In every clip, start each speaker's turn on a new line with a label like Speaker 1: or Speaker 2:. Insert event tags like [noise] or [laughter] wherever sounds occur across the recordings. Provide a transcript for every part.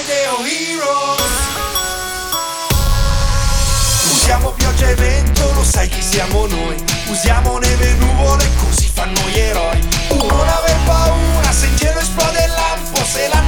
Speaker 1: Meteo Heroes Usiamo pioggia e vento, lo sai chi siamo noi. Usiamo neve e nuvole, così fanno gli eroi. Non aver paura se in cielo esplode il lampo Se la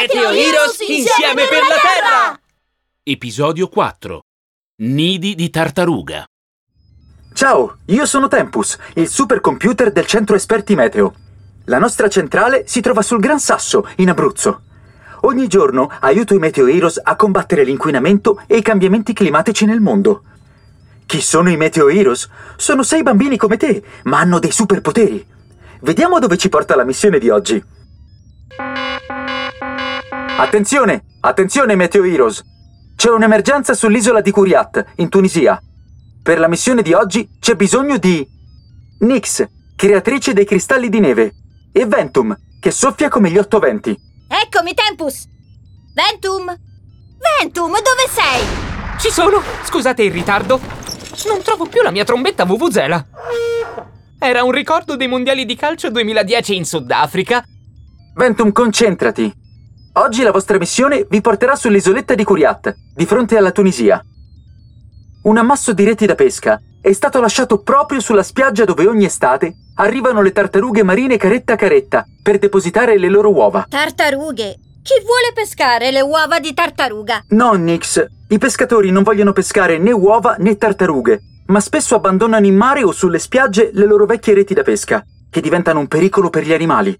Speaker 1: Meteo Heroes
Speaker 2: insieme per la Terra!
Speaker 3: Episodio 4 Nidi di tartaruga
Speaker 4: Ciao, io sono Tempus, il supercomputer del centro esperti meteo. La nostra centrale si trova sul Gran Sasso, in Abruzzo. Ogni giorno aiuto i Meteo Heroes a combattere l'inquinamento e i cambiamenti climatici nel mondo. Chi sono i Meteo Heroes? Sono sei bambini come te, ma hanno dei superpoteri. Vediamo dove ci porta la missione di oggi. Attenzione, attenzione Meteo Heroes! C'è un'emergenza sull'isola di Kuriat, in Tunisia. Per la missione di oggi c'è bisogno di Nyx, creatrice dei cristalli di neve, e Ventum, che soffia come gli otto venti.
Speaker 5: Eccomi, Tempus! Ventum! Ventum, dove sei?
Speaker 2: Ci sono! Scusate il ritardo. Non trovo più la mia trombetta Vuvuzela. Era un ricordo dei mondiali di calcio 2010 in Sudafrica.
Speaker 4: Ventum, concentrati. Oggi la vostra missione vi porterà sull'isoletta di Kuriat, di fronte alla Tunisia. Un ammasso di reti da pesca è stato lasciato proprio sulla spiaggia dove ogni estate arrivano le tartarughe marine caretta caretta per depositare le loro uova.
Speaker 5: Tartarughe! Chi vuole pescare le uova di tartaruga?
Speaker 4: No, Nix, i pescatori non vogliono pescare né uova né tartarughe, ma spesso abbandonano in mare o sulle spiagge le loro vecchie reti da pesca, che diventano un pericolo per gli animali.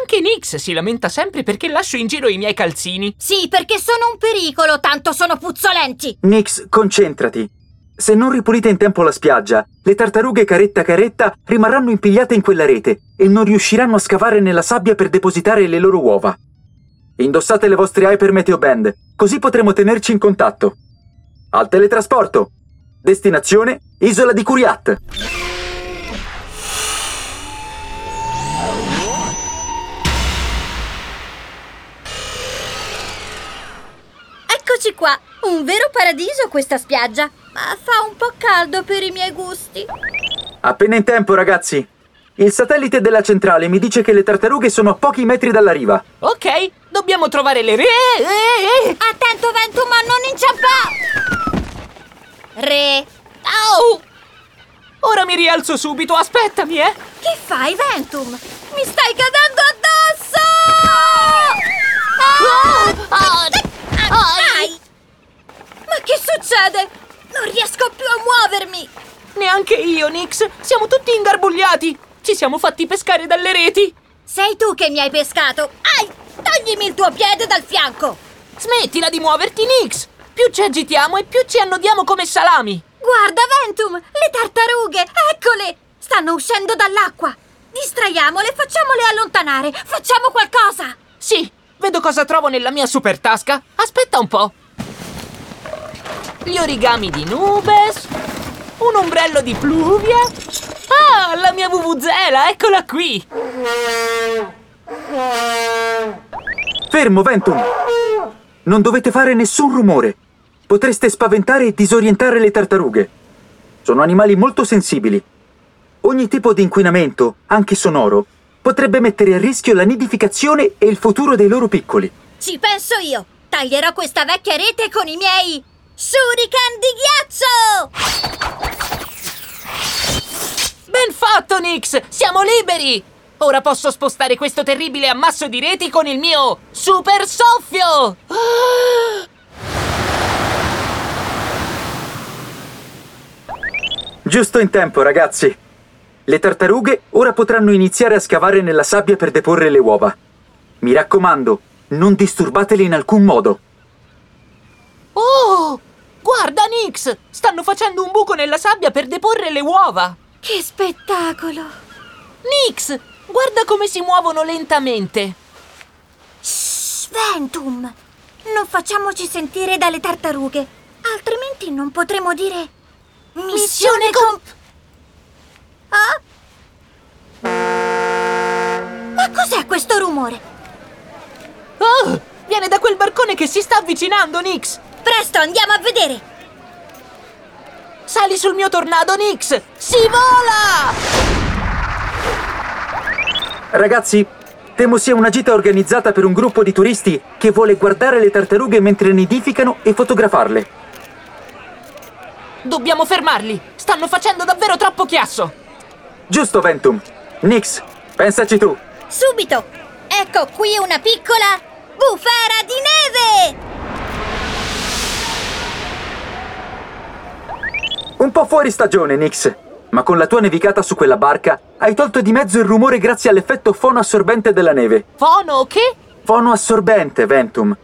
Speaker 2: Anche Nix si lamenta sempre perché lascio in giro i miei calzini.
Speaker 5: Sì, perché sono un pericolo, tanto sono puzzolenti!
Speaker 4: Nix, concentrati. Se non ripulite in tempo la spiaggia, le tartarughe caretta caretta rimarranno impigliate in quella rete e non riusciranno a scavare nella sabbia per depositare le loro uova. Indossate le vostre Hyper Meteo Band, così potremo tenerci in contatto. Al teletrasporto! Destinazione Isola di Kuriat.
Speaker 5: Eccoci qua! Un vero paradiso questa spiaggia, ma fa un po' caldo per i miei gusti.
Speaker 4: Appena in tempo, ragazzi. Il satellite della centrale mi dice che le tartarughe sono a pochi metri dalla riva.
Speaker 2: Ok, dobbiamo trovare le re... eh, eh.
Speaker 5: Attento, Ventum, a non inciampare! Re,
Speaker 2: Au! Ora mi rialzo subito, aspettami, eh!
Speaker 5: che fai, Ventum? Mi stai cadendo addosso! Ah! Ai! Ma che succede? Non riesco più a muovermi!
Speaker 2: Neanche io, Nix! Siamo tutti ingarbugliati! Ci siamo fatti pescare dalle reti!
Speaker 5: Sei tu che mi hai pescato! Ai! Toglimi il tuo piede dal fianco!
Speaker 2: Smettila di muoverti, Nix! Più ci agitiamo e più ci annodiamo come salami!
Speaker 5: Guarda, Ventum! Le tartarughe! Eccole! Stanno uscendo dall'acqua! Distraiamole, facciamole allontanare! Facciamo qualcosa!
Speaker 2: Sì, vedo cosa trovo nella mia super tasca. Aspetta un po'. Gli origami di Nubes. Un ombrello di Pluvia. Ah, la mia vuvuzela, eccola qui.
Speaker 4: Fermo, Ventum! Non dovete fare nessun rumore. Potreste spaventare e disorientare le tartarughe. Sono animali molto sensibili. Ogni tipo di inquinamento, anche sonoro, potrebbe mettere a rischio la nidificazione e il futuro dei loro piccoli.
Speaker 5: Ci penso io! Taglierò questa vecchia rete con i miei shuriken di ghiaccio!
Speaker 2: Ben fatto, Nix! Siamo liberi! Ora posso spostare questo terribile ammasso di reti con il mio super soffio!
Speaker 4: Giusto in tempo, ragazzi. Le tartarughe ora potranno iniziare a scavare nella sabbia per deporre le uova. Mi raccomando, non disturbatele in alcun modo.
Speaker 2: Oh! Guarda, Nix! Stanno facendo un buco nella sabbia per deporre le uova!
Speaker 5: Che spettacolo!
Speaker 2: Nix! Guarda come si muovono lentamente!
Speaker 5: Shh, Ventum! Non facciamoci sentire dalle tartarughe, altrimenti non potremo dire... Missione comp... Ah? Ma cos'è questo rumore?
Speaker 2: Oh! Viene da quel barcone che si sta avvicinando, Nix!
Speaker 5: Presto, andiamo a vedere!
Speaker 2: Sali sul mio tornado, Nix! Si vola!
Speaker 4: Ragazzi, temo sia una gita organizzata per un gruppo di turisti che vuole guardare le tartarughe mentre nidificano e fotografarle.
Speaker 2: Dobbiamo fermarli! Stanno facendo davvero troppo chiasso!
Speaker 4: Giusto, Ventum. Nix, pensaci tu.
Speaker 5: Subito! Ecco qui una piccola bufera di neve!
Speaker 4: Un po' fuori stagione, Nix. Ma con la tua nevicata su quella barca hai tolto di mezzo il rumore grazie all'effetto fono assorbente della neve.
Speaker 2: Fono che?
Speaker 4: Fono assorbente, Ventum.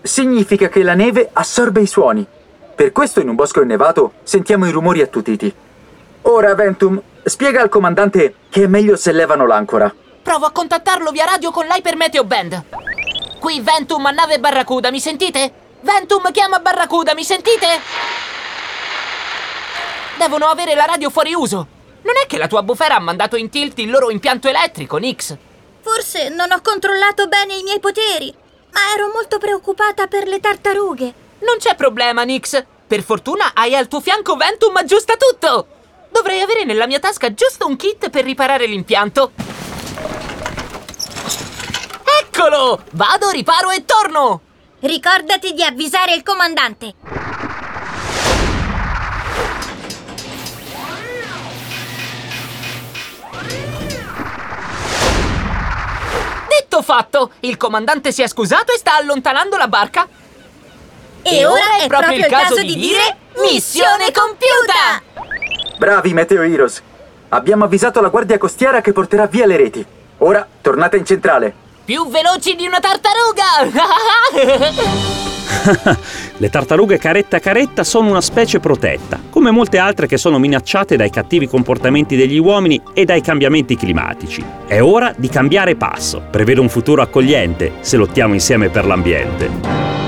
Speaker 4: Significa che la neve assorbe i suoni. Per questo in un bosco innevato sentiamo i rumori attutiti. Ora, Ventum, spiega al comandante che è meglio se levano l'ancora.
Speaker 2: Provo a contattarlo via radio con l'Hyper Meteo Band. Qui Ventum a nave Barracuda, mi sentite? Ventum chiama Barracuda, mi sentite? Devono avere la radio fuori uso. Non è che la tua bufera ha mandato in tilt il loro impianto elettrico, Nix?
Speaker 5: Forse non ho controllato bene i miei poteri, ma ero molto preoccupata per le tartarughe.
Speaker 2: Non c'è problema, Nix. Per fortuna hai al tuo fianco Ventum aggiusta tutto. Dovrei avere nella mia tasca giusto un kit per riparare l'impianto. Eccolo! Vado, riparo e torno!
Speaker 5: Ricordati di avvisare il comandante.
Speaker 2: Detto fatto! Il comandante si è scusato e sta allontanando la barca.
Speaker 5: E, ora è proprio il caso di dire missione compiuta!
Speaker 4: Bravi Meteo Heroes! Abbiamo avvisato la guardia costiera che porterà via le reti. Ora tornate in centrale.
Speaker 2: Più veloci di una tartaruga! [laughs]
Speaker 6: Le tartarughe caretta caretta sono una specie protetta, come molte altre che sono minacciate dai cattivi comportamenti degli uomini e dai cambiamenti climatici. È ora di cambiare passo, prevedo un futuro accogliente se lottiamo insieme per l'ambiente.